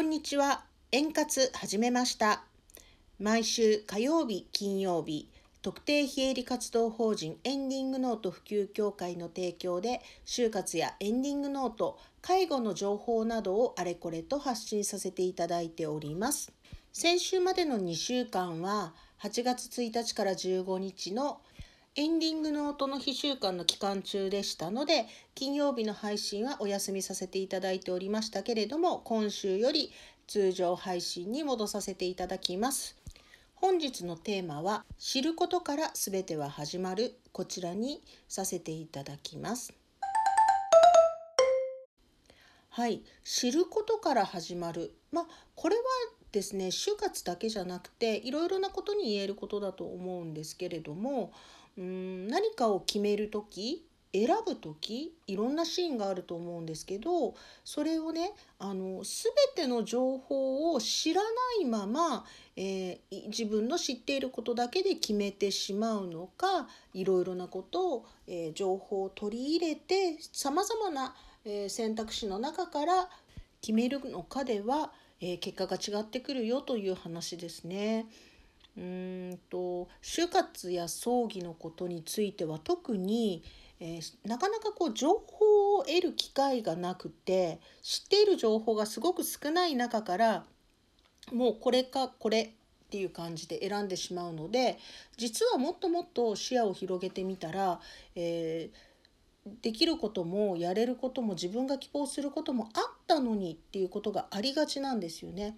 こんにちは。円滑始めました。毎週火曜日、金曜日、特定非営利活動法人エンディングノート普及協会の提供で、就活やエンディングノート、介護の情報などをあれこれと発信させていただいております。先週までの2週間は、8月1日から15日のエンディングノートの非週間の期間中でしたので、金曜日の配信はお休みさせていただいておりましたけれども、今週より通常配信に戻させていただきます。本日のテーマは、知ることから全ては始まる、こちらにさせていただきます。はい、知ることから始まる。まあ、これはですね、就活だけじゃなくて、いろいろなことに言えることだと思うんですけれども、うん何かを決める時選ぶ時いろんなシーンがあると思うんですけどそれをねあの全ての情報を知らないまま、えー、自分の知っていることだけで決めてしまうのかいろいろなことを、えー、情報を取り入れてさまざまな、え、選択肢の中から決めるのかでは、え結果が違ってくるよという話ですね。うんと就活や葬儀のことについては特に、えー、なかなかこう情報を得る機会がなくて知っている情報がすごく少ない中からもうこれかこれっていう感じで選んでしまうので実はもっともっと視野を広げてみたら、えー、できることもやれることも自分が希望することもあったのにっていうことがありがちなんですよね。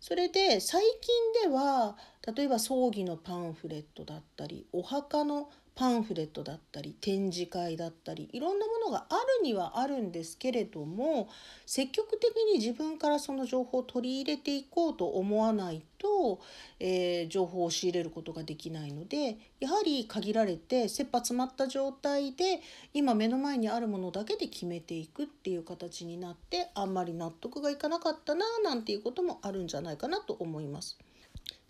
それで最近では例えば葬儀のパンフレットだったりお墓のパンフレットだったり展示会だったりいろんなものがあるにはあるんですけれども積極的に自分からその情報を取り入れていこうと思わないと、えー、情報を仕入れることができないのでやはり限られて切羽詰まった状態で今目の前にあるものだけで決めていくっていう形になってあんまり納得がいかなかったななんていうこともあるんじゃないかなと思います。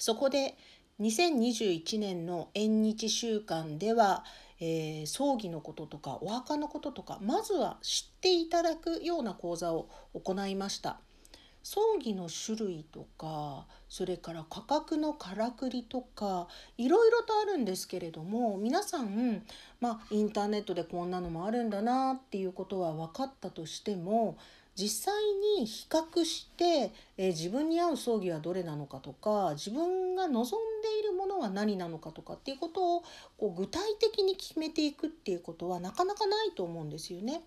そこで2021年の縁日週間では、えー、葬儀のこととかお墓のこととかまずは知っていただくような講座を行いました。葬儀の種類とかそれから価格のからくりとかいろいろとあるんですけれども皆さん、まあ、インターネットでこんなのもあるんだなっていうことは分かったとしても実際に比較して、えー、自分に合う葬儀はどれなのかとか自分が望んでいるものは何なのかとかっていうことをこう具体的に決めていくっていうことはなかなかないと思うんですよね。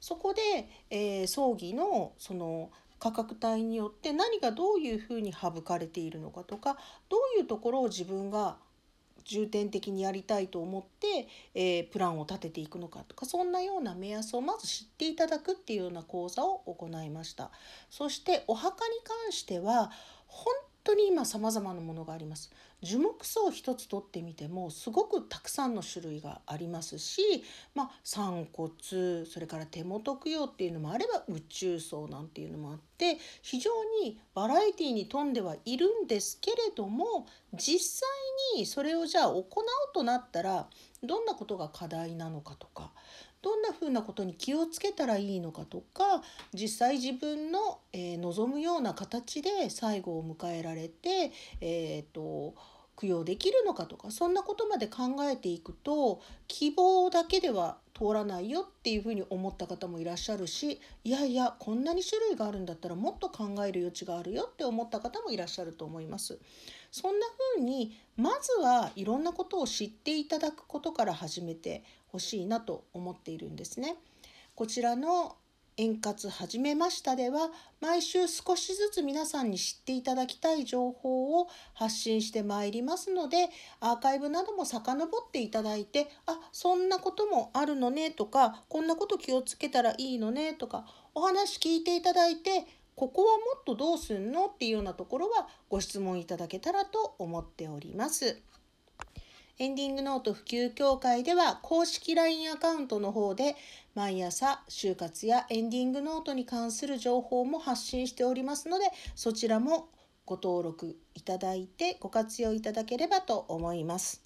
そこで、えー、葬儀のその価格帯によって何がどういうふうに省かれているのかとかどういうところを自分が重点的にやりたいと思って、えー、プランを立てていくのかとかそんなような目安をまず知っていただくっていうような講座を行いました。そしてお墓に関しては当に今様々なものがあります。樹木葬一つとってみてもすごくたくさんの種類がありますし、まあ、散骨それから手元供養っていうのもあれば宇宙葬なんていうのもあって非常にバラエティーに富んではいるんですけれども実際にそれをじゃあ行うとなったらどんなことが課題なのかとかどんなふうなことに気をつけたらいいのかとか実際自分の、えー、望むような形で最後を迎えられて、えーと供養できるのかとかそんなことまで考えていくと希望だけでは通らないよっていうふうに思った方もいらっしゃるしいやいやこんなに種類があるんだったらもっと考える余地があるよって思った方もいらっしゃると思います。そんな風にまずはいろんなことを知っていただくことから始めてほしいなと思っているんですね。こちらの円滑始めましたでは毎週少しずつ皆さんに知っていただきたい情報を発信してまいりますのでアーカイブなども遡っていただいてあそんなこともあるのねとかこんなこと気をつけたらいいのねとかお話聞いていただいてここはもっとどうすんの？っていうようなところはご質問いただけたらと思っております。エンディングノート普及協会では公式 LINE アカウントの方で毎朝就活やエンディングノートに関する情報も発信しておりますのでそちらもご登録いただいてご活用いただければと思います。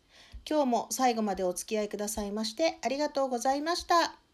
今日も最後までお付き合いくださいましてありがとうございました。